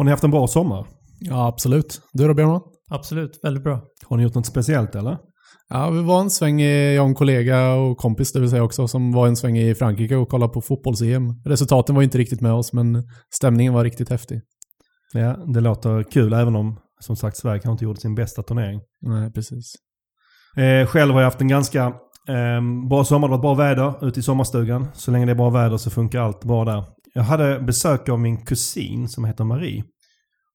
Har ni haft en bra sommar? Ja, absolut. Du då Björn? Absolut, väldigt bra. Har ni gjort något speciellt eller? Ja, vi var en sväng, i, jag och en kollega och kompis det vill säga också, som var en sväng i Frankrike och kollade på fotbolls-EM. Resultaten var inte riktigt med oss, men stämningen var riktigt häftig. Ja, det låter kul även om som sagt Sverige kanske inte gjorde sin bästa turnering. Nej, precis. Eh, själv har jag haft en ganska eh, bra sommar. Det har varit bra väder ute i sommarstugan. Så länge det är bra väder så funkar allt bra där. Jag hade besök av min kusin som heter Marie.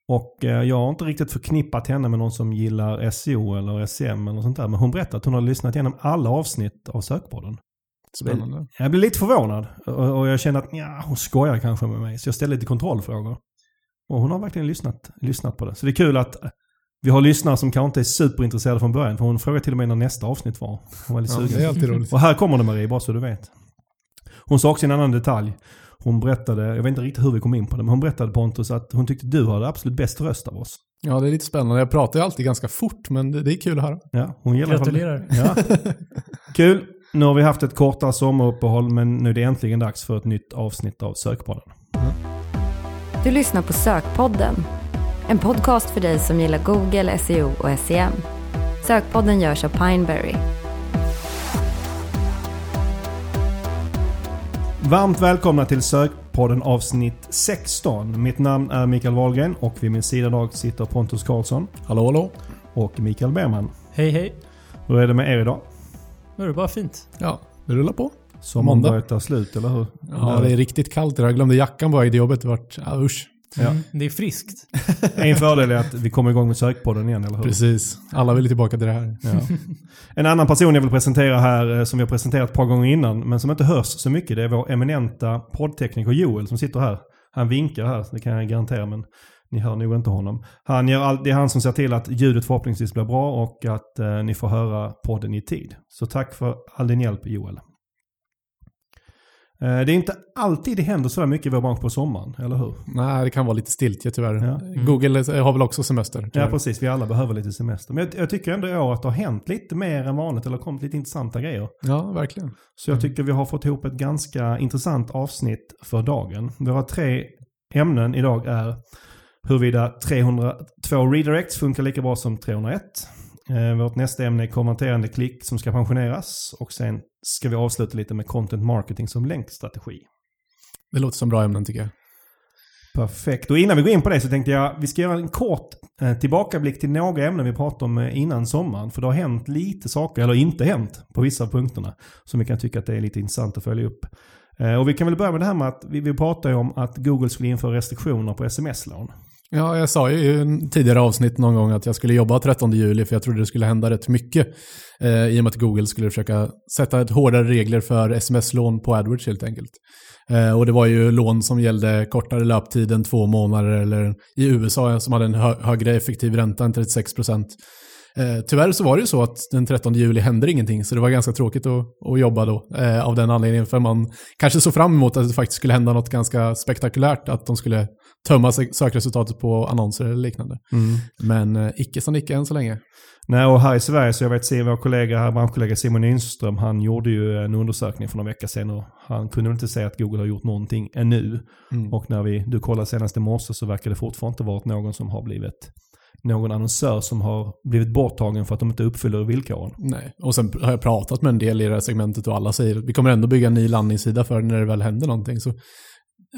Och eh, jag har inte riktigt förknippat henne med någon som gillar SEO eller SEM eller sånt där. Men hon berättade att hon har lyssnat igenom alla avsnitt av Sökpodden. Spännande. Jag blev lite förvånad. Och, jag kände att ja, hon skojar kanske med mig. Så jag ställde lite kontrollfrågor. Och hon har verkligen lyssnat, lyssnat på det. Så det är kul att vi har lyssnare som kanske inte är superintresserade från början. För hon frågade till och med när nästa avsnitt var. Hon var lite Ja, sugen. Och här kommer det Marie, bara så du vet. Hon sa också en annan detalj. Hon berättade, jag vet inte riktigt hur vi kom in på det, men hon berättade Pontus att hon tyckte du hade absolut bäst röst av oss. Ja, det är lite spännande. Jag pratar ju alltid ganska fort, men det, det är kul att höra. Ja, hon gillar Gratulerar. Ja. Kul. Nu har vi haft ett kortare sommaruppehåll, men nu är det äntligen dags för ett nytt avsnitt av Sökpodden. Du lyssnar på Sökpodden. En podcast för dig som gillar Google, SEO och SEM. Sökpodden görs av Pineberry. Varmt välkomna till Sökpodden avsnitt 16. Mitt namn är Mikael Wahlgren och vid min sida idag sitter Pontus Karlsson Hallå, hallå. och Mikael Berman. Hej hej. Hur är det med er idag? Nu är det bara fint. Ja, det rullar på. Sommaren Måndag. börjar ta slut, eller hur? Ja, det är riktigt kallt idag. Jag glömde jackan på väg till jobbet. Det vart, ja, usch. Ja. Mm, det är friskt. En fördel är att vi kommer igång med Sökpodden igen, eller hur? Precis. Alla vill tillbaka till det här. Ja. En annan person jag vill presentera här, eh, som vi har presenterat ett par gånger innan, men som inte hörs så mycket, det är vår eminenta poddtekniker Joel som sitter här. Han vinkar här, det kan jag garantera, men ni hör nog inte honom. Han gör all, det är han som ser till att ljudet förhoppningsvis blir bra och att eh, ni får höra podden i tid. Så tack för all din hjälp Joel. Eh, det är inte alltid det händer så här mycket i vår bransch på sommaren, eller hur? Nej, det kan vara lite stiltje tyvärr. Ja. Google har väl också semester. Ja, tyvärr. precis. Vi alla behöver lite semester. Men jag, jag tycker ändå i år att det har hänt lite mer än vanligt, eller kommit lite intressanta grejer. Ja, verkligen. Så jag tycker vi har fått ihop ett ganska intressant avsnitt för dagen. Våra tre ämnen idag är huruvida 302 redirects funkar lika bra som 301. Eh, vårt nästa ämne är konverterande klick som ska pensioneras. Och sen ska vi avsluta lite med content marketing som länkstrategi. Det låter som bra ämnen tycker jag. Perfekt. Och innan vi går in på det så tänkte jag vi ska göra en kort eh, tillbakablick till några ämnen vi pratade om eh, innan sommaren. För det har hänt lite saker, eller inte hänt, på vissa av punkterna. Som vi kan tycka att det är lite intressant att följa upp. Och vi kan väl börja med det här med att vi, vi pratade om att Google skulle införa restriktioner på sms-lån. Ja, jag sa ju i en tidigare avsnitt någon gång att jag skulle jobba 13 juli för jag trodde det skulle hända rätt mycket. Eh, I och med att Google skulle försöka sätta ett hårdare regler för sms-lån på AdWords helt enkelt. Eh, och det var ju lån som gällde kortare löptid än två månader eller i USA som hade en hö högre effektiv ränta än 36 procent. Eh, tyvärr så var det ju så att den 13 juli hände ingenting så det var ganska tråkigt att, att jobba då eh, av den anledningen för man kanske såg fram emot att det faktiskt skulle hända något ganska spektakulärt att de skulle tömma sö- sökresultatet på annonser eller liknande. Men eh, icke som icke än så länge. Nej, och här i Sverige så jag vet vår kollega, här, branschkollega Simon Nynström, han gjorde ju en undersökning för några veckor sedan och han kunde inte säga att Google har gjort någonting ännu. Mm. Och när vi, du kollade senast i morse så verkar det fortfarande inte varit någon som har blivit någon annonsör som har blivit borttagen för att de inte uppfyller villkoren. Nej, och sen har jag pratat med en del i det här segmentet och alla säger att vi kommer ändå bygga en ny landningssida för när det väl händer någonting. Så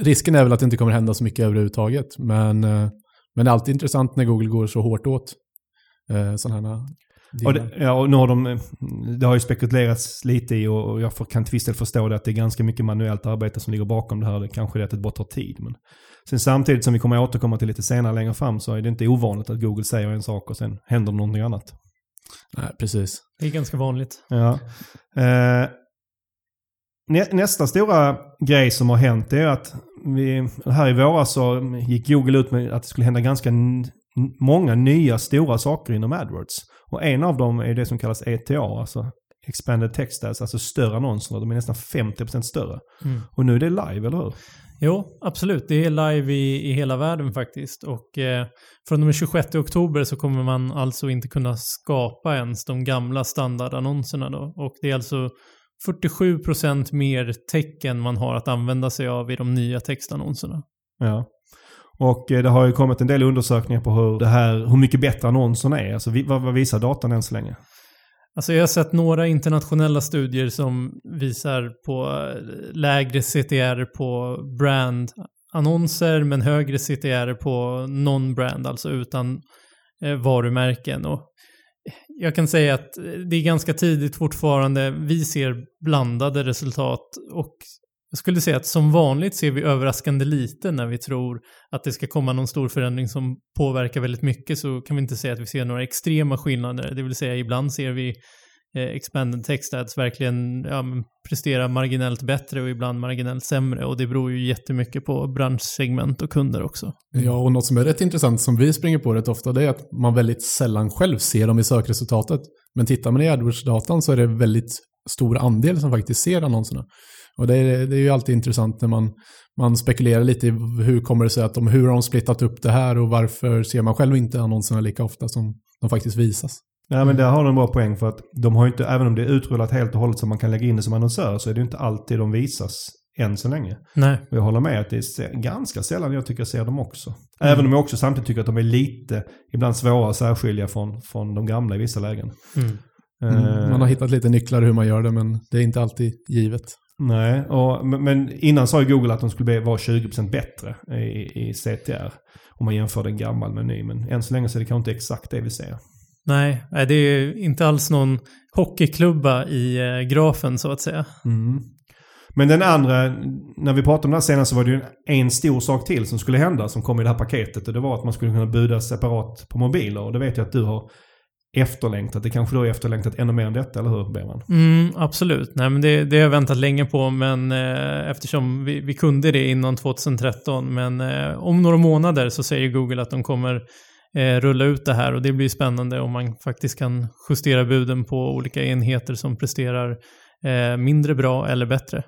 risken är väl att det inte kommer hända så mycket överhuvudtaget. Men, eh, men det är alltid intressant när Google går så hårt åt eh, sådana här Och det, ja, och nu har de, det har ju spekulerats lite i och jag kan till viss del förstå det att det är ganska mycket manuellt arbete som ligger bakom det här. Det kanske är att det bara tar tid. Men sen samtidigt som vi kommer att återkomma till lite senare längre fram så är det inte ovanligt att Google säger en sak och sen händer någonting annat. Nej, precis. Det är ganska vanligt. Ja. Eh, nä, nästa stora grej som har hänt är att vi, här i våras så gick Google ut med att det skulle hända ganska många nya stora saker inom AdWords. Och en av dem är det som kallas ETA, alltså Expanded Text Ads, alltså större annonser. De är nästan 50% större. Mm. Och nu är det live, eller hur? Jo, absolut. Det är live i, i hela världen faktiskt. Och eh, från och med 26 oktober så kommer man alltså inte kunna skapa ens de gamla standardannonserna då. Och det är alltså 47% mer tecken man har att använda sig av i de nya textannonserna. Ja. Och eh, det har ju kommit en del undersökningar på hur, det här, hur mycket bättre annonserna är. Alltså, vad, vad visar datan än så länge? Alltså jag har sett några internationella studier som visar på eh, lägre CTR på brand-annonser men högre CTR på non-brand, alltså utan eh, varumärken. Och jag kan säga att det är ganska tidigt fortfarande. Vi ser blandade resultat och jag skulle säga att som vanligt ser vi överraskande lite när vi tror att det ska komma någon stor förändring som påverkar väldigt mycket så kan vi inte säga att vi ser några extrema skillnader. Det vill säga ibland ser vi Eh, expanded text ads verkligen ja, presterar marginellt bättre och ibland marginellt sämre och det beror ju jättemycket på branschsegment och kunder också. Mm. Ja, och något som är rätt intressant som vi springer på rätt ofta det är att man väldigt sällan själv ser dem i sökresultatet. Men tittar man i AdWords-datan så är det väldigt stor andel som faktiskt ser annonserna. Och det är, det är ju alltid intressant när man, man spekulerar lite i hur kommer det sig att de, hur har de splittat upp det här och varför ser man själv inte annonserna lika ofta som de faktiskt visas. Ja men där har du en bra poäng för att de har ju inte, även om det är utrullat helt och hållet så man kan lägga in det som annonsör så är det ju inte alltid de visas än så länge. Nej. Och jag håller med att det är ganska sällan jag tycker jag ser dem också. Även om jag också samtidigt tycker att de är lite, ibland svåra att särskilja från, från de gamla i vissa lägen. Mm. Mm, Eh, man har hittat lite nycklar hur man gör det men det är inte alltid givet. Nej, och, men- innan sa ju Google att de skulle vara 20% bättre i, i CTR. Om man jämför en gammal med ny. Men än så länge så är det kanske inte exakt det vi ser. Nej, det är inte alls någon hockeyklubba i eh, grafen så att säga. Mm. Men den andra, när vi pratade om det här senast så var det ju en stor sak till som skulle hända som kom i det här paketet. Och det var att man skulle kunna buda separat på mobiler. Och det vet jag att du har efterlängtat. Det kanske du har efterlängtat ännu mer än detta, eller hur Berman? Mm, absolut. Nej, men det, det har jag väntat länge på, men eh, eftersom vi, vi kunde det innan 2013. Men eh, om några månader så säger Google att de kommer eh, rulla ut det här och det blir spännande om man faktiskt kan justera buden på olika enheter som presterar eh, mindre bra eller bättre.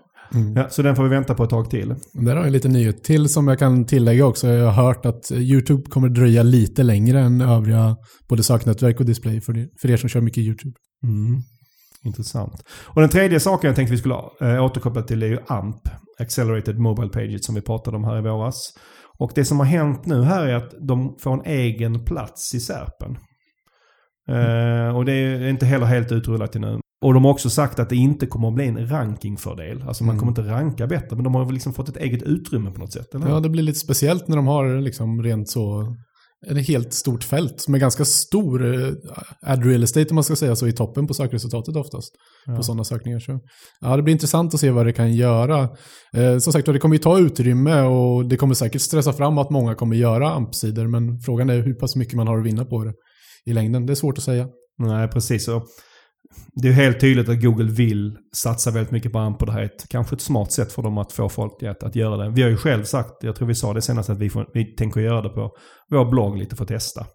Ja, så den får vi vänta på ett tag till. Där har jag en liten nyhet till som jag kan tillägga också. Jag har hört att YouTube kommer dröja lite längre än övriga både söknätverk och display för, för er som kör mycket YouTube. Mm. Intressant. Och den tredje saken jag tänkte vi skulle äh, återkoppla till är ju AMP. Accelerated Mobile Pages som vi pratade om här i våras. Och det som har hänt nu här är att de får en egen plats i SERPen. Eh, och det är inte heller helt utrullat ännu. Och de har också sagt att det inte kommer att bli en rankingfördel. Alltså man Mm. kommer inte ranka bättre, men de har väl liksom fått ett eget utrymme på något sätt. Eller? Ja, det blir lite speciellt när de har liksom rent så ett helt stort fält med ganska stor eh, ad real estate om man ska säga så i toppen på sökresultatet oftast. Ja. På sådana sökningar. Så. Ja, det blir intressant att se vad det kan göra. Eh, som sagt, det kommer ju ta utrymme och det kommer säkert stressa fram att många kommer göra AMP-sidor. Men frågan är hur pass mycket man har att vinna på det i längden. Det är svårt att säga. Nej, precis. Och det är helt tydligt att Google vill satsa väldigt mycket på AMP och det här är ett, kanske ett smart sätt för dem att få folk att, att göra det. Vi har ju själv sagt, jag tror vi sa det senast, att vi, får, vi tänker göra det på vår blogg lite för att testa.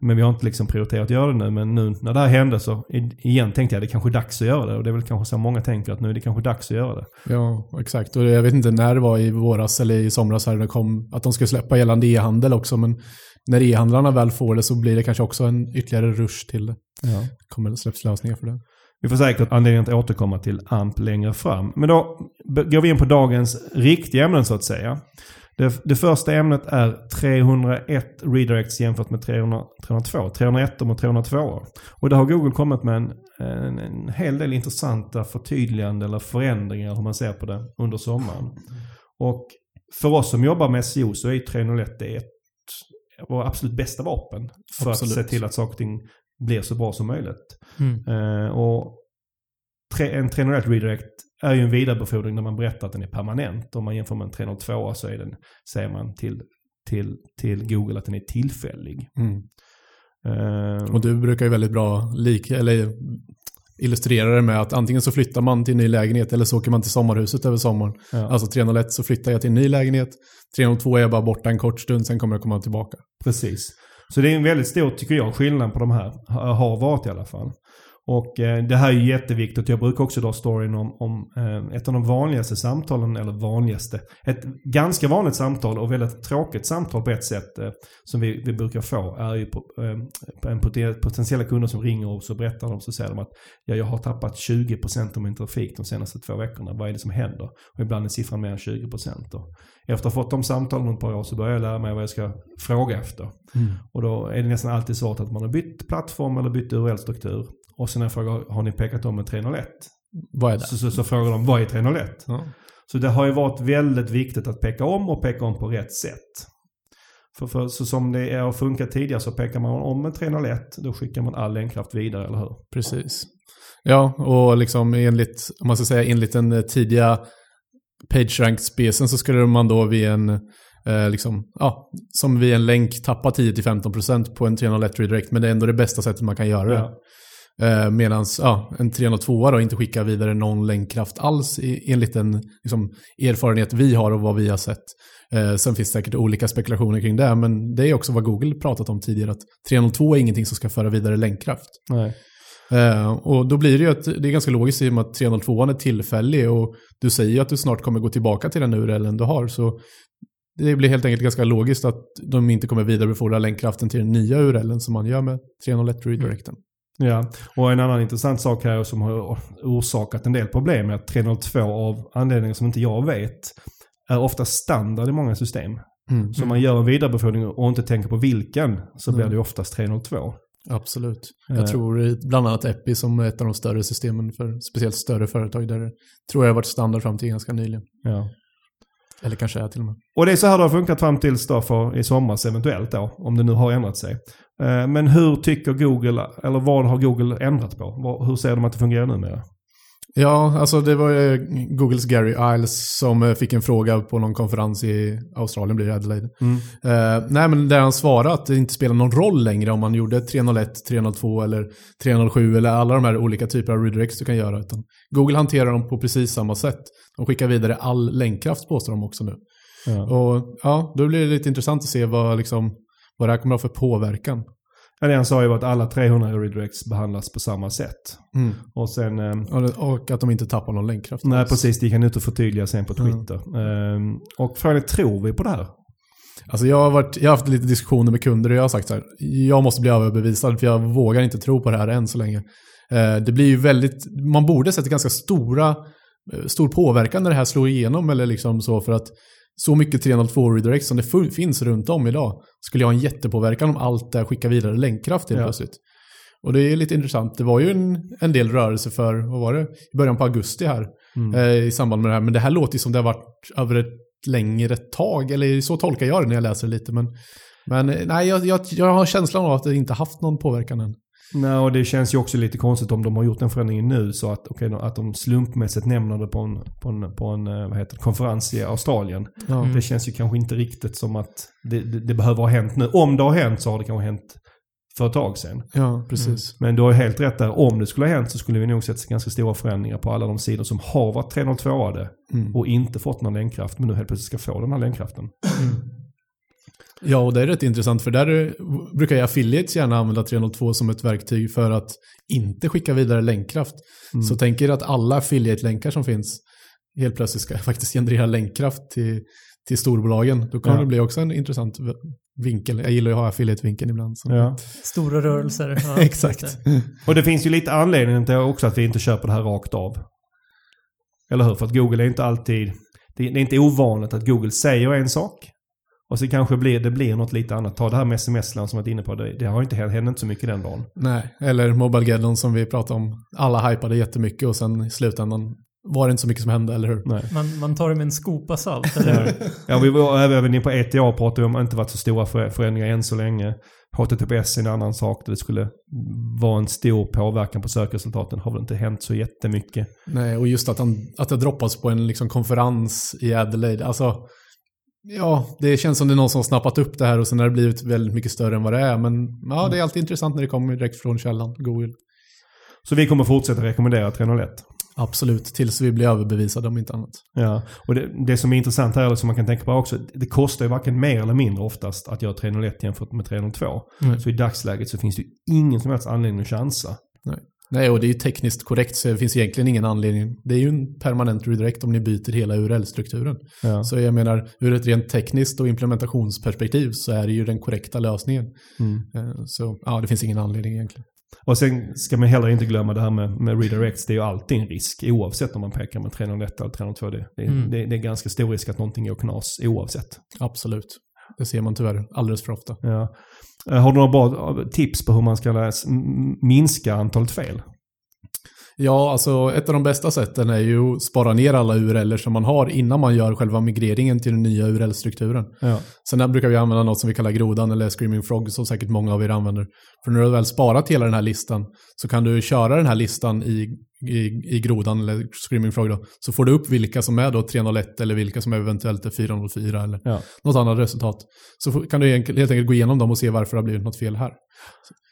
Men vi har inte liksom prioriterat att göra det nu. Men nu när det här hände så igen tänkte jag att det kanske är dags att göra det. Och det är väl kanske så många tänker att nu är det kanske dags att göra det. Ja, exakt. Och jag vet inte när det var i våras eller i somras här det kom att de skulle släppa gällande e-handel också. Men när e-handlarna väl får det så blir det kanske också en ytterligare rush till det. Ja. kommer det släpps lösningar för det. Vi får säkert anledning att återkomma till AMP längre fram. Men då går vi in på dagens riktiga ämnen så att säga. Det, det första ämnet är 301 redirects jämfört med 300, 302. 301 mot 302. Och där har Google kommit med en, en, en hel del intressanta förtydliganden eller förändringar hur man ser på det under sommaren. Och för oss som jobbar med SEO så är 301 det ett, våra absolut bästa vapen. För Absolut. att se till att saker och ting blir så bra som möjligt. Mm. Eh, och tre, en 301 redirect är ju en vidarebefordring när man berättar att den är permanent. Om man jämför med en 302 så är den, säger man till, till, till Google att den är tillfällig. Eh, Och du brukar ju väldigt bra lik, eller illustrera det med att antingen så flyttar man till en ny lägenhet eller så åker man till sommarhuset över sommaren. ja, Alltså 301 så flyttar jag till en ny lägenhet. 302 är jag bara borta en kort stund, sen kommer jag komma tillbaka. precis. Så det är en väldigt stor, tycker jag, skillnad på de här. Ha- Har varit i alla fall. Och eh, det här är jätteviktigt. Jag brukar också dra storyn om, om eh, ett av de vanligaste samtalen, eller vanligaste, ett ganska vanligt samtal och väldigt tråkigt samtal på ett sätt eh, som vi, vi brukar få är ju på, eh, en poten- potentiella kunder som ringer och så berättar de så säger de att ja, jag har tappat 20% av min trafik de senaste två veckorna. Vad är det som händer? Och ibland är siffran mer än 20%. Och efter att ha fått de samtalen ett par år så börjar jag lära mig vad jag ska fråga efter. Mm. Och då är det nästan alltid svaret att man har bytt plattform eller bytt URL-struktur. Och sen när jag frågar, har ni pekat om med 301? Vad är det? Så, så, så frågar de, vad är 301? Ja. Så det har ju varit väldigt viktigt att peka om och peka om på rätt sätt. För, för så som det är- har funkat tidigare så pekar man om med 301, då skickar man all länkraft vidare, eller hur? Precis. Ja, och liksom enligt, om man ska säga enligt den eh, tidiga PageRank-specen så skulle man då vid en, eh, liksom, ja, som vid en länk tappa 10-15% på en 301 redirect, men det är ändå det bästa sättet man kan göra det. Ja. Eh, Medan ja, en 302 då inte skickar vidare någon länkkraft alls i, enligt den liksom, erfarenhet vi har och vad vi har sett. Eh, sen finns det säkert olika spekulationer kring det, men det är också vad Google pratat om tidigare, att 302 är ingenting som ska föra vidare länkkraft. Nej. Eh, och då blir det ju att det är ganska logiskt i och med att 302 är tillfällig och du säger ju att du snart kommer gå tillbaka till den URLen du har. Så det blir helt enkelt ganska logiskt att de inte kommer vidarebefordra länkkraften till den nya URLen som man gör med 301 redirecten. Ja, och en annan intressant sak här som har orsakat en del problem är att 302 av anledningar som inte jag vet är ofta standard i många system. Mm. Så om man gör en vidarebefordring och inte tänker på vilken så blir Mm. det oftast 302. Absolut. Eh. Jag tror i bland annat Epi som är ett av de större systemen för speciellt större företag där det tror jag har varit standard fram till ganska nyligen. Ja. Eller kanske är till och med. Och det är så här det har funkat fram tills då för i somras eventuellt då, om det nu har ändrat sig. Eh, Men hur tycker Google, eller vad har Google ändrat på? Hur ser de att det fungerar numera? Ja, alltså det var ju Googles Gary Iles som eh, fick en fråga på någon konferens i Australien, blir det Adelaide. Mm. Eh, nej, men där han svarade att det inte spelar någon roll längre om man gjorde 301, 302 eller 307 eller alla de här olika typer av redirects du kan göra. Utan Google hanterar dem på precis samma sätt. De skickar vidare all länkkraft påstår de också nu. Ja. Och ja, då blir det lite intressant att se vad, liksom, vad det här kommer att ha för påverkan. Ja, det han sa ju var att alla 300 redirects behandlas på samma sätt. Och sen... eh, Och, att de inte tappar någon länkkraft. Nej, alls. precis. Det han ut och förtydliga sen på Twitter. Eh, Och frågan är, tror vi på det här? Alltså jag har, varit, jag har haft lite diskussioner med kunder och jag har sagt så här, jag måste bli överbevisad för jag vågar inte tro på det här än så länge. Eh, det blir ju väldigt, man borde sett ganska stora, eh, stor påverkan när det här slår igenom eller liksom så för att så mycket 302 redirects som det finns runt om idag skulle jag ha en jättepåverkan om allt det skickar vidare länkkraft helt Ja. plötsligt. Och det är lite intressant. Det var ju en, en del rörelse för, vad var det, i början på augusti här eh, i samband med det här. Men det här låter ju som det har varit över ett längre tag, eller så tolkar jag det när jag läser det lite. Men, men eh, nej, jag, jag, jag har känslan av att det inte haft någon påverkan än. Nej, och det känns ju också lite konstigt om de har gjort den förändringen nu så att, okay, att de slumpmässigt nämner det på en, på en, på en eh, vad heter det, konferens i Australien. Ja. Mm. Det känns ju kanske inte riktigt som att det, det, det behöver ha hänt nu. Om det har hänt så har det kanske hänt för ett tag sedan. Ja, precis. Men du har ju helt rätt där. Om det skulle ha hänt så skulle vi nog sett ganska stora förändringar på alla de sidor som har varit 302-ade Mm. och inte fått någon länkkraft men nu helt plötsligt ska få den här länkkraften. Ja, och det är rätt intressant för där brukar ju affiliates gärna använda 302 som ett verktyg för att inte skicka vidare länkkraft. Mm. Så tänk er att alla affiliate-länkar som finns helt plötsligt ska faktiskt generera länkkraft till, till storbolagen. Då kommer Ja. det bli också en intressant vinkel. Jag gillar ju att ha affiliate-vinkeln ibland. Så. Ja. Stora rörelser. Ja, Exakt. Och det finns ju lite anledning till också att vi inte köper det här rakt av. Eller hur? För att Google är inte alltid... Det är inte ovanligt att Google säger en sak. Och så kanske blir, det blir något lite annat. Ta det här med sms-land som jag varit inne på. Det, det har inte hänt hänt inte så mycket den dagen. Nej, eller Mobilegeddon som vi pratade om. Alla hypade jättemycket och sen i slutändan var det inte så mycket som hände, eller hur? Nej. Man, man tar det med en skopa salt, eller hur? Ja, vi var även inne på ETA pratade vi om inte varit så stora för- förändringar än så länge. HTTPS är en annan sak. där Det skulle vara en stor påverkan på sökresultaten. Har väl inte hänt så jättemycket. Nej, och just att, han, att det droppas på en liksom konferens i Adelaide. Alltså, ja, det känns som det är någon som snappat upp det här och sen har det blivit väldigt mycket större än vad det är. Men ja, det är alltid intressant när det kommer direkt från källan, Google. Så vi kommer fortsätta rekommendera 301. Absolut, tills vi blir överbevisade om inte annat. Ja, och det, det som är intressant här, eller som man kan tänka på också, det kostar ju varken mer eller mindre oftast att göra 301 jämfört med 302. Nej. Så i dagsläget så finns det ju ingen som helst anledning att chansa. Nej. Nej, och det är ju tekniskt korrekt så det finns egentligen ingen anledning. Det är ju en permanent redirect om ni byter hela URL-strukturen. Ja. Så jag menar, ur ett rent tekniskt och implementationsperspektiv så är det ju den korrekta lösningen. Mm. Eh, Så ja, det finns ingen anledning egentligen. Och sen ska man heller inte glömma det här med, med redirects. Det är ju alltid en risk oavsett om man pekar med 301 eller 302. Det, det, Mm. det, det är ganska stor risk att någonting går knas oavsett. Absolut. Det ser man tyvärr alldeles för ofta. Ja. Eh, Har du några bra tips på hur man ska minska antalet fel? Ja, alltså ett av de bästa sätten är ju att spara ner alla URLer som man har innan man gör själva migreringen till den nya URL-strukturen. Ja. Sen där brukar vi använda något som vi kallar grodan eller screaming frog som säkert många av er använder. För när du väl sparat hela den här listan så kan du köra den här listan i, i, i grodan eller screaming frog då. Så får du upp vilka som är då 301 eller vilka som eventuellt är 404 eller Ja. något annat resultat. Så kan du helt enkelt gå igenom dem och se varför det har blivit något fel här.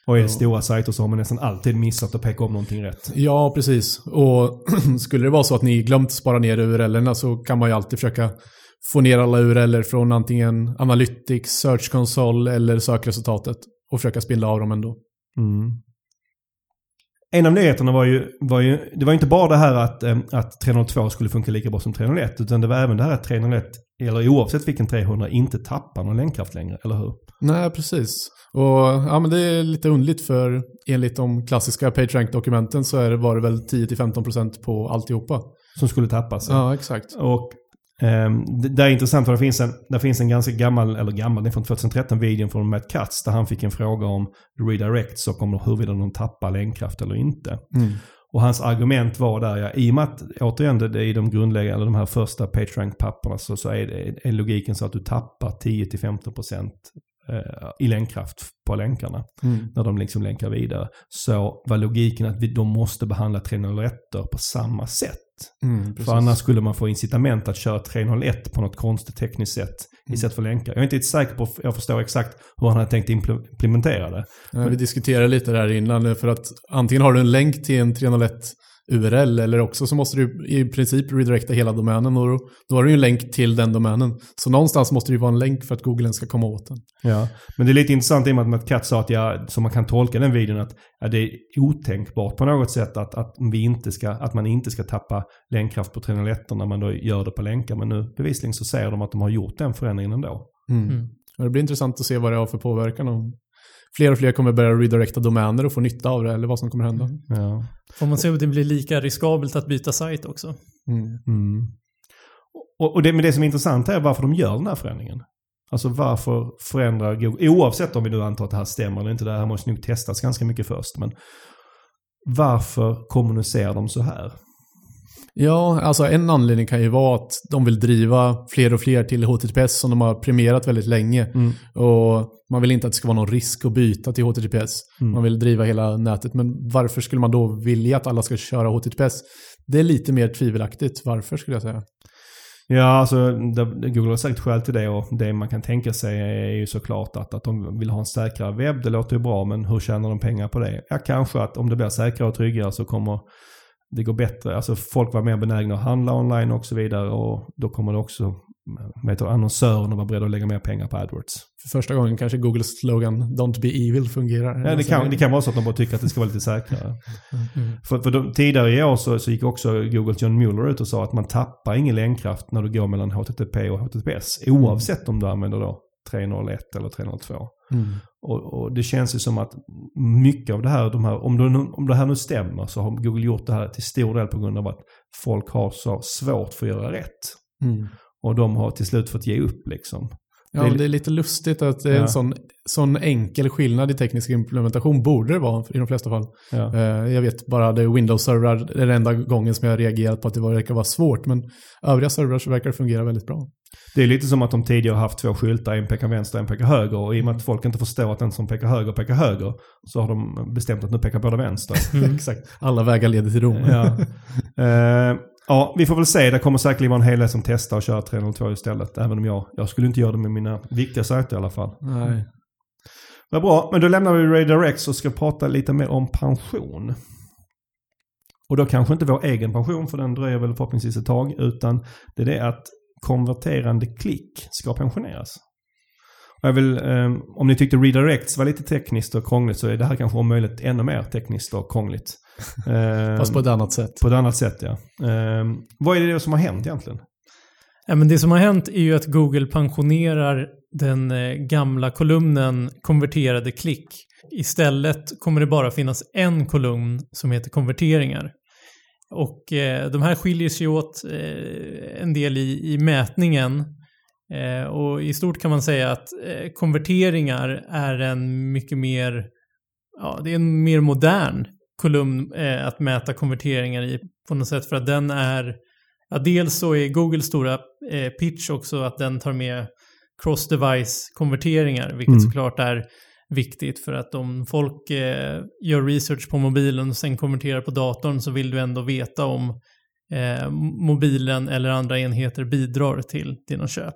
Och är det stora sajter så har man nästan alltid missat att peka om någonting rätt. Ja, precis. Och skulle det vara så att ni glömt spara ner URLerna så kan man ju alltid försöka få ner alla URLer från antingen Analytics, Search Console eller sökresultatet och försöka spindla av dem ändå. Mm. En av nyheterna var ju, var ju, det var inte bara det här att, eh, att 302 skulle funka lika bra som 301, utan det var även det här att 301, eller oavsett vilken 300, inte tappar någon länkkraft längre, eller hur? Nej, precis. Och ja, men det är lite underligt för enligt de klassiska PageRank-dokumenten så är det, var det väl 10-15% på alltihopa. Som skulle tappas. Ja, exakt. Och det, det är intressant för det finns en, det finns en ganska gammal, eller gammal, det är från 2013, videon från Matt Katz där han fick en fråga om redirects och om huruvida de tappar länkkraft eller inte. Mm. Och hans argument var där, ja, i och med att återigen det, det i de grundläggande, eller de här första PageRank-papperna så, så är, det, är logiken så att du tappar 10-15% eh, i länkkraft på länkarna Mm. när de liksom länkar vidare. Så var logiken att vi, de måste behandla 301 på samma sätt. Mm. För annars skulle man få incitament att köra 301 på något konstigt tekniskt sätt istället för länkar. Jag är inte säker på att jag förstår exakt hur han hade tänkt impl- implementera det. Ja, vi diskuterade lite där innan för att antingen har du en länk till en 301 URL eller också så måste du i princip redirecta hela domänen och då, då har du ju en länk till den domänen. Så någonstans måste det ju vara en länk för att Google ska komma åt den. Ja. Men det är lite intressant i och med att Matt Katz sa att jag, som man kan tolka den videon, att ja, det är otänkbart på något sätt att, att, vi inte ska, att man inte ska tappa länkkraft på 301 när man då gör det på länkar. Men nu bevisligen så säger de att de har gjort den förändringen ändå. Mm. Och Det blir intressant att se vad det har för påverkan om fler och fler kommer börja redirecta domäner och få nytta av det eller vad som kommer hända. Ja. Får man se om det blir lika riskabelt att byta sajt också. Mm. Mm. Och, och det, men det som är intressant är varför de gör den här förändringen. Alltså varför förändrar Google, oavsett om vi nu antar att det här stämmer eller inte, det här måste nog testas ganska mycket först. Men varför kommunicerar de så här? Ja, alltså en anledning kan ju vara att de vill driva fler och fler till HTTPS som de har premierat väldigt länge. Mm. Och man vill inte att det ska vara någon risk att byta till HTTPS. Mm. Man vill driva hela nätet. Men varför skulle man då vilja att alla ska köra HTTPS? Det är lite mer tvivelaktigt. Varför skulle jag säga. Ja, alltså Google har säkert skäl till det och det man kan tänka sig är ju såklart att, att de vill ha en säkrare webb. Det låter ju bra, men hur tjänar de pengar på det? Ja, kanske att om det blir säkrare och tryggare så kommer det gå bättre. Alltså folk var mer benägna att handla online och så vidare och då kommer det också vet du, annonsörerna vara beredda att lägga mer pengar på AdWords. För första gången kanske Googles slogan “Don't be evil” fungerar. Ja, det, kan, det kan vara så att de bara tycker att det ska vara lite säkrare. Mm. För, för de, tidigare i år så, så gick också Googles John Mueller ut och sa att man tappar ingen länkkraft när du går mellan HTTP och HTTPS. Oavsett om du använder då 301 eller 302. Mm. Och, och det känns ju som att mycket av det här, de här om, det, om det här nu stämmer så har Google gjort det här till stor del på grund av att folk har så svårt för att göra rätt. Mm. Och de har till slut fått ge upp liksom. Ja, Det är det är lite lustigt att det är Ja. en sån, sån enkel skillnad i teknisk implementation. Borde det vara i de flesta fall. Ja. Eh, Jag vet bara det Windows-servrar det är den enda gången som jag reagerat på att det verkar vara svårt. Men övriga servrar så verkar det fungera väldigt bra. Det är lite som att de tidigare haft två skyltar, en pekar vänster och en pekar höger. Och i och med att folk inte förstår att den som pekar höger pekar höger så har de bestämt att nu pekar båda vänster. Exakt. Alla vägar leder till Rom. ja. Eh, ja, vi får väl se. Det kommer säkerligen vara en hel del som testar att köra 302 istället. Även om jag, jag skulle inte göra det med mina viktiga sajter i alla fall. Nej. Vad bra, men då lämnar vi RadarX och ska prata lite mer om pension. Och då kanske inte vår egen pension, för den dröjer väl förhoppningsvis ett tag, utan det är det att konverterande klick ska pensioneras. Jag vill, eh, om ni tyckte redirects var lite tekniskt och krångligt så är det här kanske om möjligt ännu mer tekniskt och krångligt. Fast på ett annat sätt. på ett annat sätt ja. Eh, vad är det som har hänt egentligen? Ja, men det som har hänt är ju att Google pensionerar den eh, gamla kolumnen konverterade klick. Istället kommer det bara finnas en kolumn som heter konverteringar. Och eh, de här skiljer sig åt eh, en del i, i mätningen. Eh, och i stort kan man säga att eh, konverteringar är en mycket mer, ja det är en mer modern kolumn eh, att mäta konverteringar i på något sätt för att den är, ja dels så är Googles stora pitch också att den tar med cross-device-konverteringar, vilket Mm. såklart är viktigt för att om folk eh, gör research på mobilen och sen konverterar på datorn så vill du ändå veta om eh, mobilen eller andra enheter bidrar till dina köp.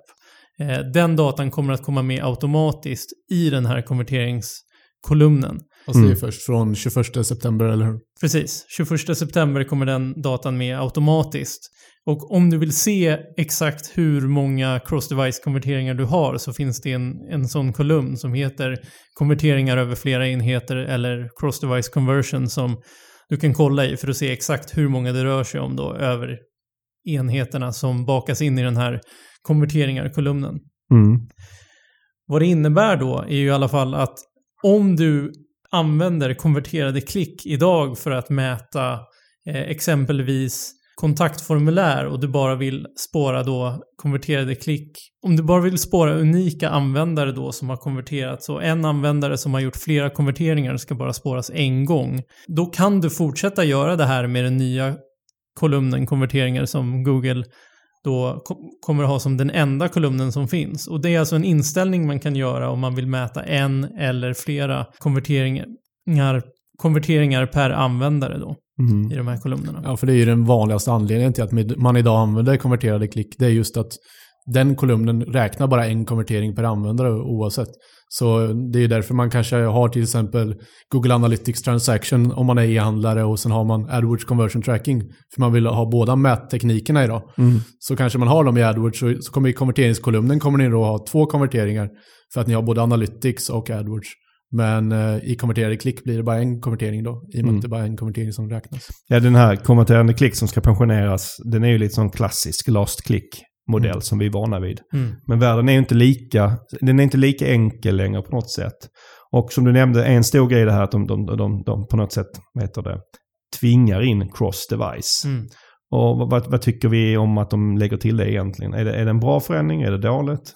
Eh, den datan kommer att komma med automatiskt i den här konverteringskolumnen. Alltså det är Mm. först från 21 september, eller hur? Precis. 21 september kommer den datan med automatiskt. Och om du vill se exakt hur många cross-device-konverteringar du har så finns det en, en sån kolumn som heter konverteringar över flera enheter eller cross-device conversion som du kan kolla i för att se exakt hur många det rör sig om då över enheterna som bakas in i den här konverteringar-kolumnen. Mm. Vad det innebär då är ju i alla fall att om du använder konverterade klick idag för att mäta eh, exempelvis kontaktformulär och du bara vill spåra då konverterade klick. Om du bara vill spåra unika användare då som har konverterat så en användare som har gjort flera konverteringar ska bara spåras en gång. Då kan du fortsätta göra det här med den nya kolumnen konverteringar som Google då ko- kommer att ha som den enda kolumnen som finns. Och det är alltså en inställning man kan göra om man vill mäta en eller flera konverteringar, konverteringar per användare då Mm. i de här kolumnerna. Ja, för det är ju den vanligaste anledningen till att man idag använder konverterade klick. Det är just att den kolumnen räknar bara en konvertering per användare oavsett. Så det är ju därför man kanske har till exempel Google Analytics Transaction om man är e-handlare och sen har man AdWords Conversion Tracking. För man vill ha båda mätteknikerna idag. Mm. Så kanske man har dem i AdWords så, så kommer i konverteringskolumnen kommer ni då ha två konverteringar. För att ni har både Analytics och AdWords. Men eh, i konverterade klick blir det bara en konvertering då. I och med Mm. att det är bara en konvertering som räknas. Ja, den här konverterande klick som ska pensioneras, den är ju lite sån klassisk last click-modell Mm. som vi är vana vid. Mm. Men världen är inte lika, den är inte lika enkel längre på något sätt. Och som du nämnde, en stor grej är det här att de, de, de, de på något sätt, vad heter det, tvingar in cross-device. Mm. Och vad, vad, vad tycker vi om att de lägger till det egentligen? Är det, är det en bra förändring? Är det dåligt?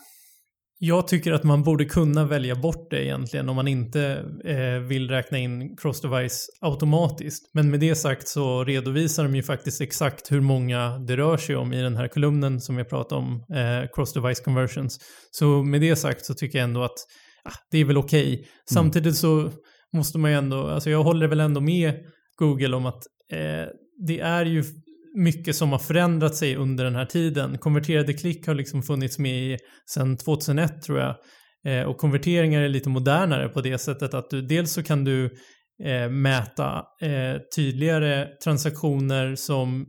Jag tycker att man borde kunna välja bort det egentligen om man inte eh, vill räkna in cross-device automatiskt. Men med det sagt så redovisar de ju faktiskt exakt hur många det rör sig om i den här kolumnen som jag pratade om, eh, cross-device conversions. Så med det sagt så tycker jag ändå att ah, det är väl okej. Samtidigt så måste man ju ändå, alltså jag håller väl ändå med Google om att eh, det är ju mycket som har förändrat sig under den här tiden. Konverterade klick har liksom funnits med i sedan 2001 tror jag. Eh, och konverteringar är lite modernare på det sättet att du dels så kan du eh, mäta eh, tydligare transaktioner som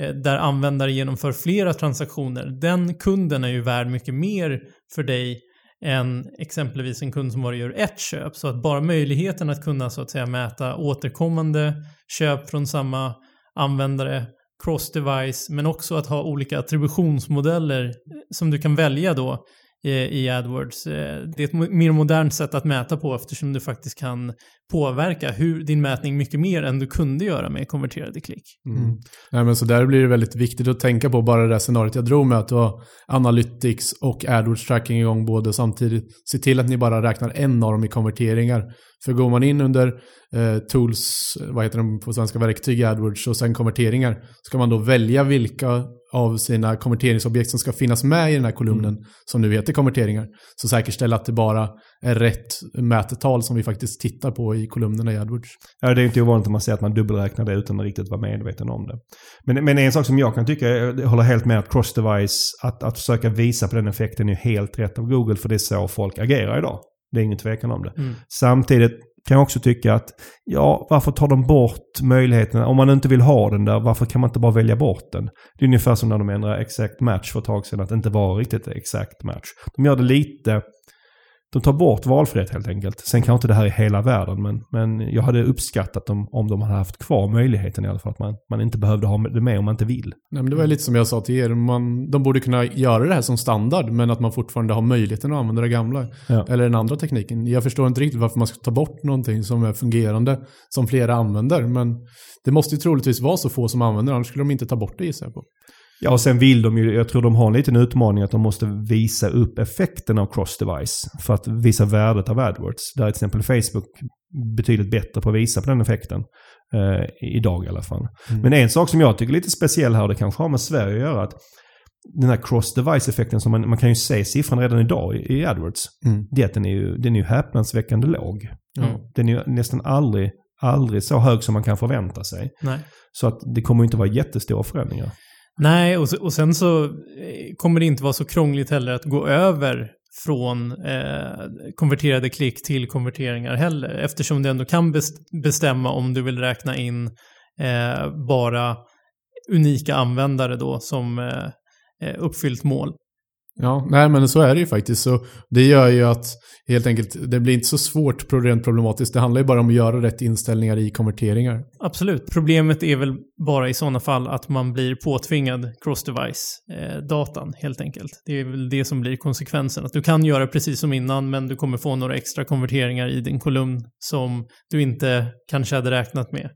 eh, där användare genomför flera transaktioner. Den kunden är ju värd mycket mer för dig än exempelvis en kund som bara gör ett köp. Så att bara möjligheten att kunna så att säga mäta återkommande köp från samma användare cross-device, men också att ha olika attributionsmodeller som du kan välja då i, AdWords. Eh, Det är ett mer modernt sätt att mäta på eftersom du faktiskt kan påverka hur, din mätning mycket mer än du kunde göra med konverterade klick. Mm. Nej, men så där blir det väldigt viktigt att tänka på bara det där scenariot jag drog med att du har Analytics och AdWords tracking igång både samtidigt. Se till att ni bara räknar en av dem i konverteringar. För går man in under eh, tools, vad heter de på svenska verktyg i AdWords och sen konverteringar, ska man då välja vilka av sina konverteringsobjekt som ska finnas med i den här kolumnen som nu heter konverteringar. Så säkerställa att det bara är rätt mätetal som vi faktiskt tittar på i kolumnerna i AdWords. Ja, det är inte ovanligt att man säger att man dubbelräknar det utan att riktigt vara medveten om det. Men, men en sak som jag kan tycka, jag håller helt med att cross-device, att, att försöka visa på den effekten är helt rätt av Google för det är så folk agerar idag. Det är ingen tvekan om det. Mm. Samtidigt kan jag också tycka att, ja, varför tar de bort möjligheten? Om man inte vill ha den där, varför kan man inte bara välja bort den? Det är ungefär som när de ändrade exakt match för ett tag sedan, att det inte var riktigt exakt match. De gör det lite, de tar bort valfrihet helt enkelt. Sen kanske inte det här är hela världen, men, men jag hade uppskattat dem om de hade haft kvar möjligheten i alla fall. Att man, man inte behövde ha det med om man inte vill. Nej, men det var lite som jag sa till er, man, de borde kunna göra det här som standard, men att man fortfarande har möjligheten att använda det gamla. Ja. Eller den andra tekniken. Jag förstår inte riktigt varför man ska ta bort någonting som är fungerande, som flera använder, men det måste ju troligtvis vara så få som använder, annars skulle de inte ta bort det gissar jag på. Ja, och sen vill de ju, jag tror de har en liten utmaning att de måste visa upp effekten av cross-device för att visa värdet av AdWords. Där är till exempel Facebook betydligt bättre på att visa på den effekten. Eh, idag i alla fall. Mm. Men en sak som jag tycker är lite speciell här, och det kanske har med Sverige att göra, att den här cross-device-effekten som man, man kan ju se siffran redan idag i, i AdWords. Mm. Det är att den är ju, den är ju häpnadsväckande låg. Mm. Den är ju nästan aldrig, aldrig så hög som man kan förvänta sig. Nej. Så att det kommer ju inte vara jättestora förändringar. Nej, och, och sen så eh, kommer det inte vara så krångligt heller att gå över från eh, konverterade klick till konverteringar heller. Eftersom du ändå kan bestämma om du vill räkna in eh, bara unika användare då som eh, eh uppfyllt mål. Ja, nej men så är det ju faktiskt. Så det gör ju att helt enkelt, det blir inte så svårt rent problematiskt. Det handlar ju bara om att göra rätt inställningar i konverteringar. Absolut. Problemet är väl bara i sådana fall att man blir påtvingad cross-device-datan eh, helt enkelt. Det är väl det som blir konsekvensen. Att du kan göra precis som innan men du kommer få några extra konverteringar i din kolumn som du inte kanske hade räknat med.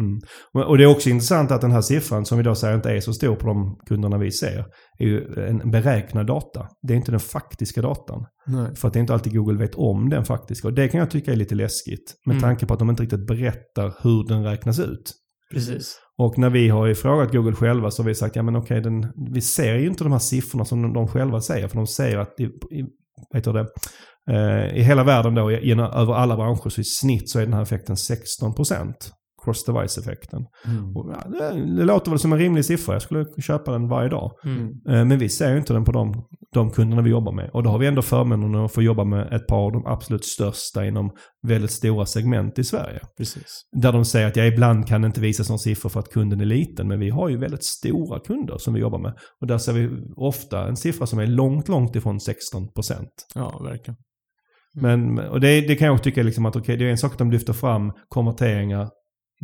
Mm. Och- det är också intressant att den här siffran som vi då säger inte är så stor på de kunderna vi ser, är ju en beräknad data. Det är inte den faktiska datan. Nej. För att det är inte alltid Google vet om den faktiska. Och det kan jag tycka är lite läskigt. Med Mm. tanke på att de inte riktigt berättar hur den räknas ut. Precis. Och när vi har ju frågat Google själva så har vi sagt, ja men okej, den, vi ser ju inte de här siffrorna som de, de själva säger. För de säger att i, i, du det, eh, i hela världen då, i, över alla branscher, så i snitt så är den här effekten 16%. Cross-device-effekten. Mm. Och, ja, det, det låter väl som en rimlig siffra. Jag skulle köpa den varje dag. Mm. Eh, Men vi ser ju inte den på de, de kunderna vi jobbar med. Och då har vi ändå förmånen att få jobba med ett par av de absolut största inom väldigt stora segment i Sverige. Precis. Där de säger att jag ibland kan inte visa sån siffror för att kunden är liten. Men vi har ju väldigt stora kunder som vi jobbar med. Och där ser vi ofta en siffra som är långt, långt ifrån 16%. Ja, verkligen. Men, och det, det kan jag också tycka liksom att okej, det är en sak att de lyfter fram konverteringar.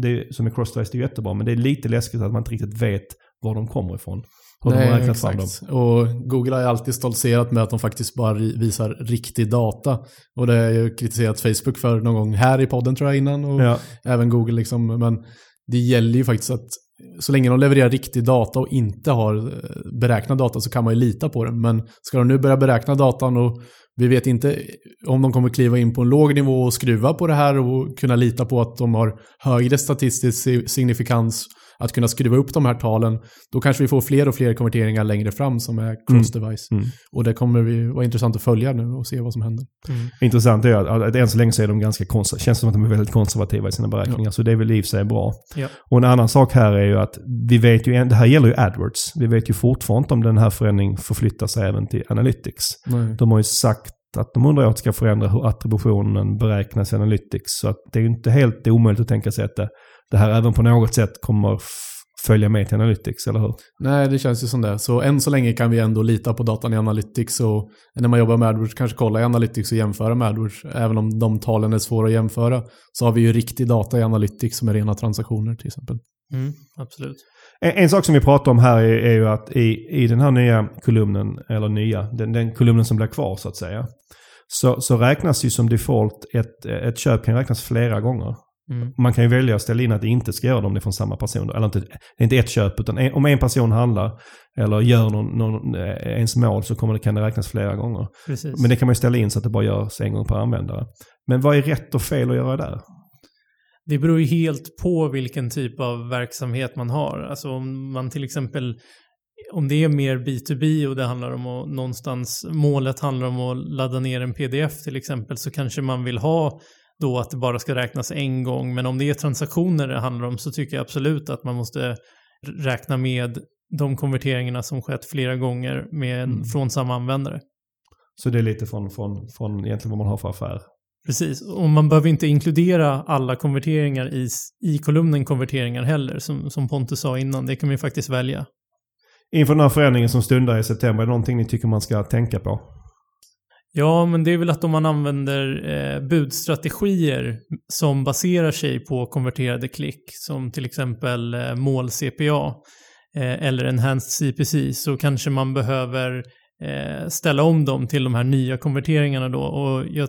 Det, som är cross-device, det är jättebra. Men det är lite läskigt att man inte riktigt vet var de kommer ifrån. Hur de har Nej, fram dem. exakt. Och Google har alltid stoltserat med att de faktiskt bara visar riktig data. Och det har jag ju kritiserat Facebook för någon gång här i podden tror jag innan. Och Ja. även Google liksom. Men det gäller ju faktiskt att så länge de levererar riktig data och inte har eh, beräknad data så kan man ju lita på den. Men ska de nu börja beräkna datan och vi vet inte om de kommer kliva in på en låg nivå och skruva på det här och kunna lita på att de har högre statistisk signifikans att kunna skruva upp de här talen, då kanske vi får fler och fler konverteringar längre fram som är cross-device. Mm. Och det kommer vi vara intressant att följa nu och se vad som händer. Intressant är att, att än så länge så är de ganska. Känns som att de är väldigt konservativa i sina beräkningar. Så det är väl i sig bra. Ja. Och en annan sak här är ju att vi vet ju, det här gäller ju AdWords. Vi vet ju fortfarande inte om den här förändringen förflyttar sig även till Analytics. Nej. De har ju sagt att de under året ska förändra hur attributionen beräknas i Analytics. Så att det är ju inte helt omöjligt att tänka sig att det, det här även på något sätt kommer följa med till Analytics, eller hur? Nej, det känns ju som det. Så än så länge kan vi ändå lita på datan i Analytics och när man jobbar med AdWords kanske kolla i Analytics och jämföra med AdWords. Även om de talen är svåra att jämföra så har vi ju riktig data i Analytics som är rena transaktioner till exempel. Mm, absolut. En, en sak som vi pratar om här är, är ju att i, i den här nya kolumnen, eller nya, den, den kolumnen som blir kvar så att säga, så, så räknas ju som default, ett, ett köp kan räknas flera gånger. Mm. Man kan ju välja att ställa in att det inte ska göra det om det är från samma person. Eller inte, det är inte ett köp, utan en, om en person handlar eller gör någon, någon, eh, ens mål så kommer det, kan det räknas flera gånger. Precis. Men det kan man ju ställa in så att det bara görs en gång per användare. Men vad är rätt och fel att göra där? Det beror ju helt på vilken typ av verksamhet man har. Alltså om man till exempel, om det är mer B2B och det handlar om att någonstans, målet handlar om att ladda ner en pdf till exempel, så kanske man vill ha då att det bara ska räknas en gång. Men om det är transaktioner det handlar om så tycker jag absolut att man måste räkna med de konverteringarna som skett flera gånger med, Mm. från samma användare. Så det är lite från, från, från egentligen vad man har för affär. Precis, och man behöver inte inkludera alla konverteringar i, i kolumnen konverteringar heller, som, som Pontus sa innan. Det kan man ju faktiskt välja. Inför den här förändringen som stundar i september, är det någonting ni tycker man ska tänka på? Ja, men det är väl att om man använder eh, budstrategier som baserar sig på konverterade klick, som till exempel eh, mål-CPA eh, eller enhanced CPC, så kanske man behöver eh, ställa om dem till de här nya konverteringarna då. Och jag,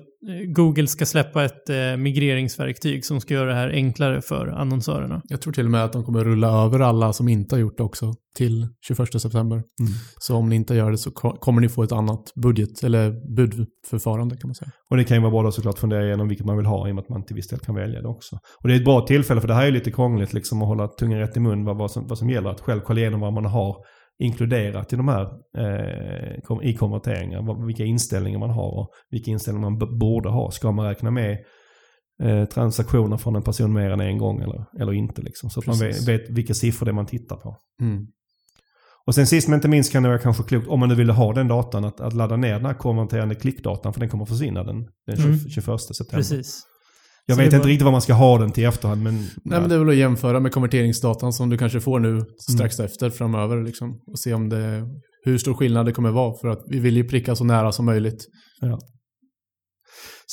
Google ska släppa ett eh, migreringsverktyg som ska göra det här enklare för annonsörerna. Jag tror till och med att de kommer rulla över alla som inte har gjort det också till 21 september. Mm. Så om ni inte gör det så ko- kommer ni få ett annat budget eller budförfarande kan man säga. Och det kan ju vara bra då såklart att fundera igenom vilket man vill ha i och med att man till viss del kan välja det också. Och det är ett bra tillfälle för det här är lite krångligt liksom att hålla tungan rätt i mun vad, vad, som, vad som gäller. Att själv kolla igenom vad man har inkluderat i de här eh, i konverteringar. Vilka inställningar man har och vilka inställningar man borde ha. Ska man räkna med eh, transaktioner från en person mer än en gång eller, eller inte liksom. Så att man Precis. vet, vet vilka siffror det är man tittar på. Mm. Och sen sist men inte minst kan det vara kanske klokt, om man nu vill ha den datan, att, att ladda ner den här konverterande klickdatan för den kommer försvinna den, den 20, Mm. 21 september. Precis. Jag Så vet inte var- riktigt vad man ska ha den till i efterhand men... Nej, men det är väl att jämföra med konverteringsdatan som du kanske får nu strax Mm. efter framöver. Liksom, och se om det, hur stor skillnad det kommer vara. För att vi vill ju pricka så nära som möjligt.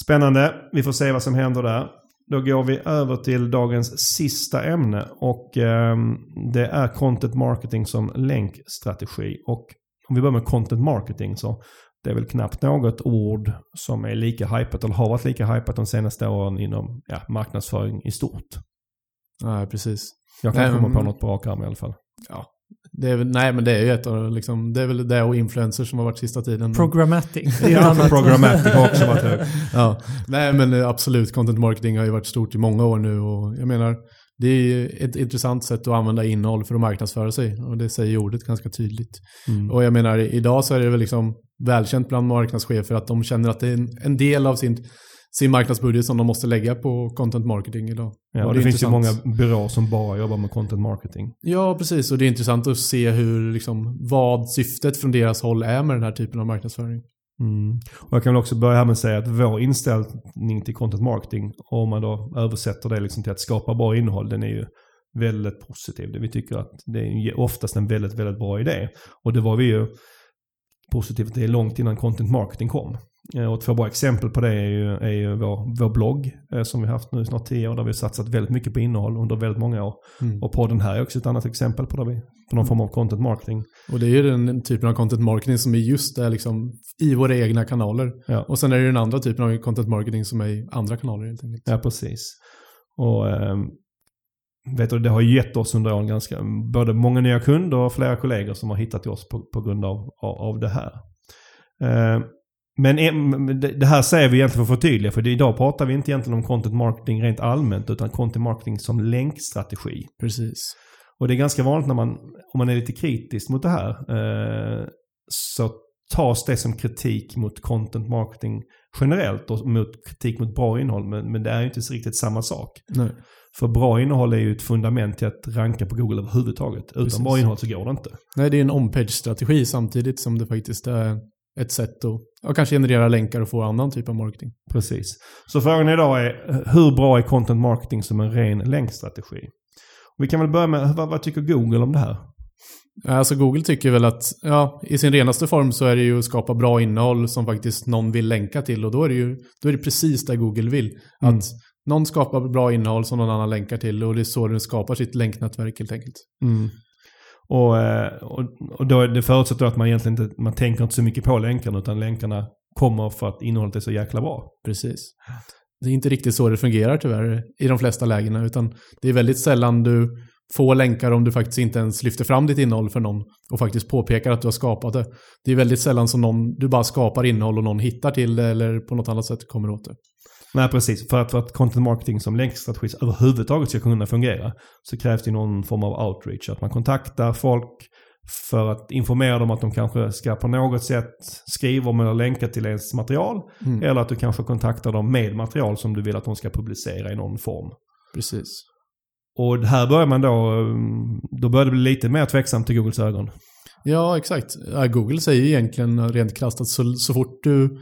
Spännande. Vi får se vad som händer där. Då går vi över till dagens sista ämne och ehm, det är content marketing som länkstrategi. Och om vi börjar med content marketing så det är väl knappt något ord som är lika hypat eller har varit lika hypat de senaste åren inom ja, marknadsföring i stort. Nej, precis. Jag kan Nej, komma på men- något på rak arm i alla fall. Det är, väl- nej, men det är ju ett av, liksom, det är väl det och influencers som har varit sista tiden. Programmatic. Det är för programmatic har också varit hög. ja. Nej, men eh, absolut. Content marketing har ju varit stort i många år nu och jag menar, det är ju ett intressant sätt att använda innehåll för att marknadsföra sig och det säger ordet ganska tydligt. Mm. Och jag menar, idag så är det väl liksom välkänt bland marknadschefer att de känner att det är en, del av sin, sin marknadsbudget som de måste lägga på content marketing idag. Ja, det, är finns ju många byråer som bara jobbar med content marketing. Ja, precis. Och det är intressant att se hur, liksom, vad syftet från deras håll är med den här typen av marknadsföring. Mm. Och jag kan väl också börja här med att säga att vår inställning till content marketing, om man då översätter det liksom till att skapa bra innehåll, den är ju väldigt positiv. Det Vi tycker att det är oftast en väldigt, väldigt bra idé. Och det var vi ju positivt till långt innan content marketing kom. Eh, Och två bra exempel på det är ju, är ju vår, vår blogg eh, som vi har haft nu i snart tio år där vi har satsat väldigt mycket på innehåll under väldigt många år. Mm. Och podden här är också ett annat exempel på, där vi, på någon form av content marketing. Och det är ju den typen av content marketing som är just där liksom i våra egna kanaler. Ja. Och sen är det den andra typen av content marketing som är i andra kanaler helt enkelt. Ja, precis. Och ehm, vet du, det har gett oss under åren ganska, både många nya kunder och flera kollegor som har hittat till oss på, på grund av, av, det här. Ehm, men det här säger vi egentligen för att förtydliga, för idag pratar vi inte egentligen om content marketing rent allmänt, utan content marketing som länkstrategi. Precis. Och det är ganska vanligt när man, om man är lite kritisk mot det här, eh, så tas det som kritik mot content marketing generellt och mot kritik mot bra innehåll. Men, men det är ju inte så riktigt samma sak. Nej. För bra innehåll är ju ett fundament till att ranka på Google överhuvudtaget. Utan Precis. bra innehåll så går det inte. Nej, det är en on-page-strategi samtidigt som det faktiskt är ett sätt att ja, kanske generera länkar och få annan typ av marketing. Precis. Så frågan idag är, hur bra är content marketing som en ren länkstrategi? Vi kan väl börja med, vad, vad tycker Google om det här? Alltså Google tycker väl att, ja, i sin renaste form så är det ju att skapa bra innehåll som faktiskt någon vill länka till och då är det ju då är det precis där Google vill. Mm. Att någon skapar bra innehåll som någon annan länkar till och det är så den skapar sitt länknätverk helt enkelt. Mm. Och, eh, och, och då det förutsätter att man egentligen inte man tänker inte så mycket på länkarna utan länkarna kommer för att innehållet är så jäkla bra. Precis. Det är inte riktigt så det fungerar tyvärr i de flesta lägena utan det är väldigt sällan du får länkar om du faktiskt inte ens lyfter fram ditt innehåll för någon och faktiskt påpekar att du har skapat det. Det är väldigt sällan som någon, du bara skapar innehåll och någon hittar till det eller på något annat sätt kommer åt det. Nej, precis. För att, för att content marketing som länkstrategi överhuvudtaget ska kunna fungera så krävs det någon form av outreach. Att man kontaktar folk för att informera dem att de kanske ska på något sätt skriva om eller länka till ens material. Mm. Eller att du kanske kontaktar dem med material som du vill att de ska publicera i någon form. Precis. Och här börjar man då, då börjar det bli lite mer tveksamt i Googles ögon. Ja, exakt. Google säger egentligen rent krasst att så, så fort du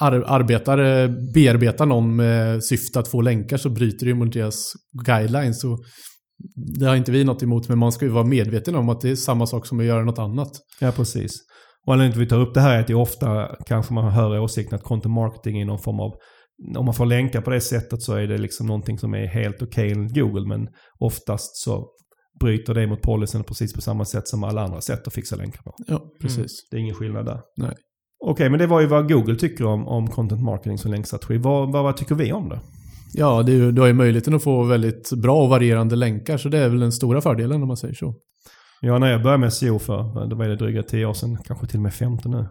ar arbetar, eh, bearbetar någon med syfte att få länkar så bryter du mot deras guidelines. Och det har inte vi något emot, men man ska ju vara medveten om att det är samma sak som att göra något annat. Ja, precis. Och anledningen till att vi tar upp det här är att det ofta kanske man hör åsikten att content marketing är någon form av om man får länkar på det sättet så är det liksom någonting som är helt okej okay enligt Google. Men oftast så bryter det mot policyn precis på samma sätt som alla andra sätt att fixa länkar på. Ja, precis. Mm. Det är ingen skillnad där. Nej. Okej, okay, men det var ju vad Google tycker om, om content marketing som länkstrategi. Vad, vad, vad tycker vi om det? Ja, det är, du har ju möjligheten att få väldigt bra och varierande länkar, så det är väl den stora fördelen om man säger så. Ja, när jag började med SEO för, det var det dryga 10 år sedan, kanske till och med 15 nu.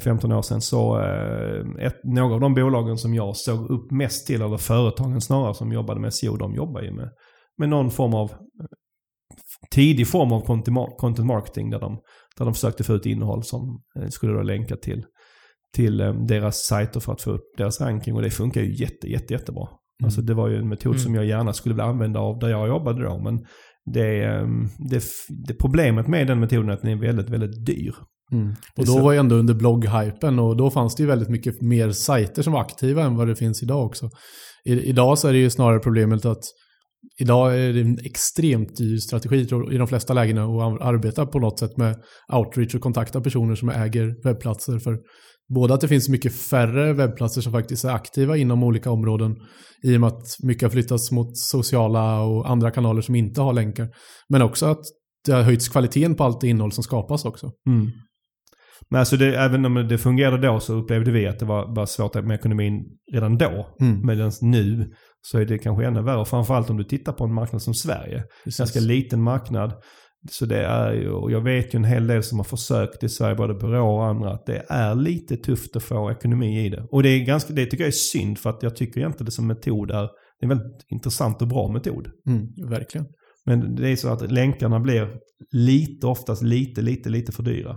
15 år sedan så ett, några av de bolagen som jag såg upp mest till, eller företagen snarare som jobbade med SEO, de jobbar ju med, med någon form av tidig form av content marketing där de, där de försökte få ut innehåll som skulle då länka till, till deras sajter för att få upp deras ranking och det funkar ju jätte, jätte, jättebra. Mm. Alltså det var ju en metod mm. som jag gärna skulle vilja använda av där jag jobbade då. Men det, det, det problemet med den metoden är att den är väldigt, väldigt dyr. Mm. Och då var jag ändå under blogghypen och då fanns det ju väldigt mycket mer sajter som var aktiva än vad det finns idag också. I, idag så är det ju snarare problemet att idag är det en extremt dyr strategi i de flesta lägena att arbeta på något sätt med outreach och kontakta personer som äger webbplatser. För både att det finns mycket färre webbplatser som faktiskt är aktiva inom olika områden i och med att mycket har flyttats mot sociala och andra kanaler som inte har länkar. Men också att det har höjts kvaliteten på allt det innehåll som skapas också. Mm. Men alltså det, även om det fungerade då så upplevde vi att det var, var svårt med ekonomin redan då. Mm. Medan nu så är det kanske ännu värre. Framförallt om du tittar på en marknad som Sverige. Precis. Ganska liten marknad. Så det är ju, och jag vet ju en hel del som har försökt i Sverige, både byråer och andra, att det är lite tufft att få ekonomi i det. Och det, är ganska, det tycker jag är synd för att jag tycker egentligen det som metod är, det är en väldigt intressant och bra metod. Mm, verkligen. Men det är så att länkarna blir lite, oftast lite, lite, lite för dyra.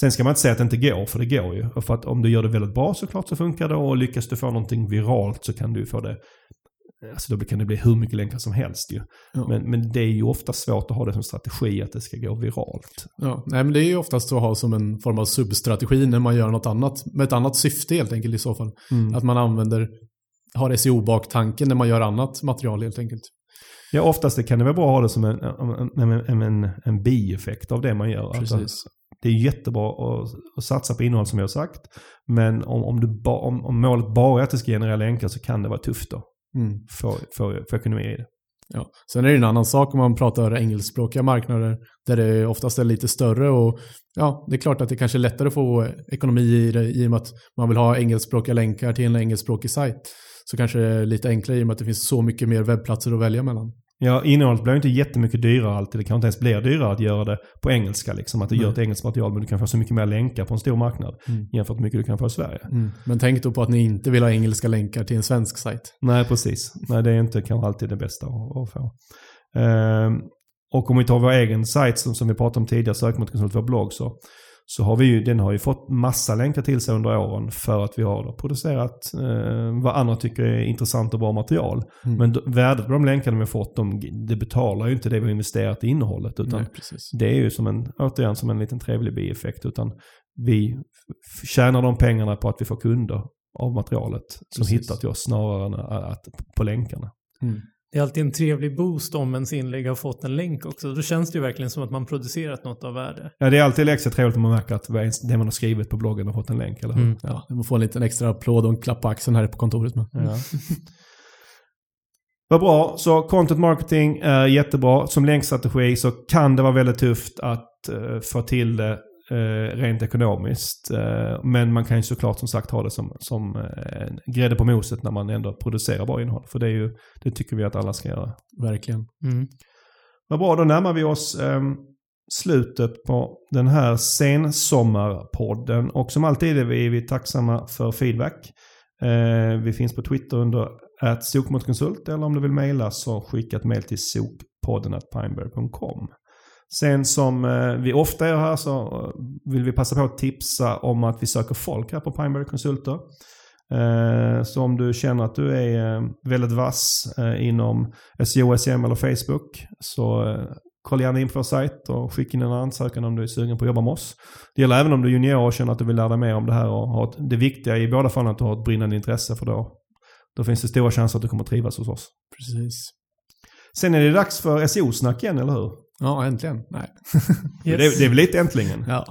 Sen ska man inte säga att det inte går, för det går ju. Och för att om du gör det väldigt bra såklart så funkar det och lyckas du få någonting viralt så kan du få det Alltså då kan det bli hur mycket länkar som helst ju. Ja. Men, men det är ju ofta svårt att ha det som strategi att det ska gå viralt. Ja, nej men det är ju oftast att ha som en form av substrategi när man gör något annat. Med ett annat syfte helt enkelt i så fall. Mm. Att man använder, har SEO-baktanken när man gör annat material helt enkelt. Ja, oftast kan det vara bra att ha det som en, en, en, en, en bieffekt av det man gör. Precis. Alltså, det är jättebra att, att, satsa på innehåll som jag har sagt. Men om, om, du ba, om, om målet bara är att det ska generera länkar så kan det vara tufft då. Mm. För, för, för ekonomi i det. Ja. Sen är det en annan sak om man pratar engelskspråkiga marknader där det oftast är lite större och ja, det är klart att det kanske är lättare att få ekonomi i det i och med att man vill ha engelskspråkiga länkar till en engelskspråkig sajt. Så kanske det är lite enklare i och med att det finns så mycket mer webbplatser att välja mellan. Ja, innehållet blir inte jättemycket dyrare alltid. Det kanske inte ens blir dyrare att göra det på engelska. Liksom. Att du mm. gör ett engelskt material men du kan få så mycket mer länkar på en stor marknad mm. jämfört med hur mycket du kan få i Sverige. Mm. Men tänk då på att ni inte vill ha engelska länkar till en svensk sajt. Nej, precis. Nej, det är inte kanske alltid det bästa att, att få. Ehm, och om vi tar vår egen sajt som, som vi pratade om tidigare, Sökmotorkonsult, vår blogg, så så har vi ju, den har ju fått massa länkar till sig under åren för att vi har producerat eh, vad andra tycker är intressant och bra material. Mm. Men värdet på de länkarna vi har fått, de, det betalar ju inte det vi har investerat i innehållet. Utan Nej, det är ju som en, återigen som en liten trevlig bieffekt. Utan vi tjänar de pengarna på att vi får kunder av materialet som precis. hittar till oss snarare än att, på länkarna. Mm. Det är alltid en trevlig boost om ens inlägg har fått en länk också. Då känns det ju verkligen som att man producerat något av värde. Ja, det är alltid extra trevligt om man märker att det man har skrivit på bloggen har fått en länk, eller hur? Mm. Ja, man får en liten extra applåd och en klapp på axeln här på kontoret med. Ja. Vad bra, så content marketing är jättebra. Som länkstrategi så kan det vara väldigt tufft att uh, få till det eh, rent ekonomiskt. Eh, men man kan ju såklart som sagt ha det som, som eh, grädde på moset när man ändå producerar bra innehåll. För det, är ju, det tycker vi att alla ska göra. Verkligen. Mm. Vad bra, då närmar vi oss eh, slutet på den här sensommarpodden. Och som alltid är vi, är vi tacksamma för feedback. Eh, vi finns på Twitter under att sokmotkonsult eller om du vill mejla så skicka ett mejl till sokpodden pineberry.com. Sen som eh, vi ofta gör här så eh, vill vi passa på att tipsa om att vi söker folk här på Pineberry Konsulter. Eh, så om du känner att du är väldigt vass inom SEO, SEM eller Facebook så kolla gärna in på vår sajt och skicka in en ansökan om du är sugen på att jobba med oss. Det gäller även om du är junior och känner att du vill lära dig mer om det här. Och ha det viktiga i båda fallen är att du har ett brinnande intresse för då, då finns det stora chanser att du kommer att trivas hos oss. Precis. Sen är det dags för SEO-snack igen, eller hur? Ja, äntligen. Nej. yes. det, det, är väl lite äntligen? Ja.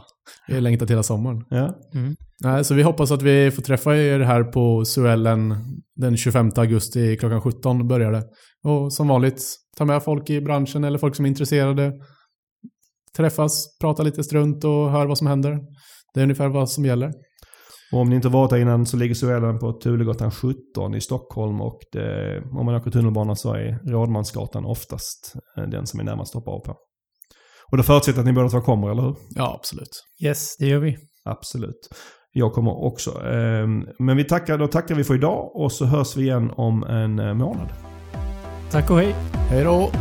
Vi har längtat hela sommaren. Ja. Mm. Nej, så vi hoppas att vi får träffa er här på Suellen den 25 augusti klockan 17 börjar det. Och som vanligt, ta med folk i branschen eller folk som är intresserade. Träffas, prata lite strunt och hör vad som händer. Det är ungefär vad som gäller. Och om ni inte varit där innan så ligger Suellen på Tulegatan 17 i Stockholm och det, om man åker tunnelbana så är Rådmansgatan oftast eh, den som är närmast att hoppa av på. Och det förutsätter att ni båda två kommer, eller hur? Ja, absolut. Yes, det gör vi. Absolut. Jag kommer också. Ehm, Men vi tackar, då tackar vi för idag och så hörs vi igen om en eh, månad. Tack och hej. Hej då!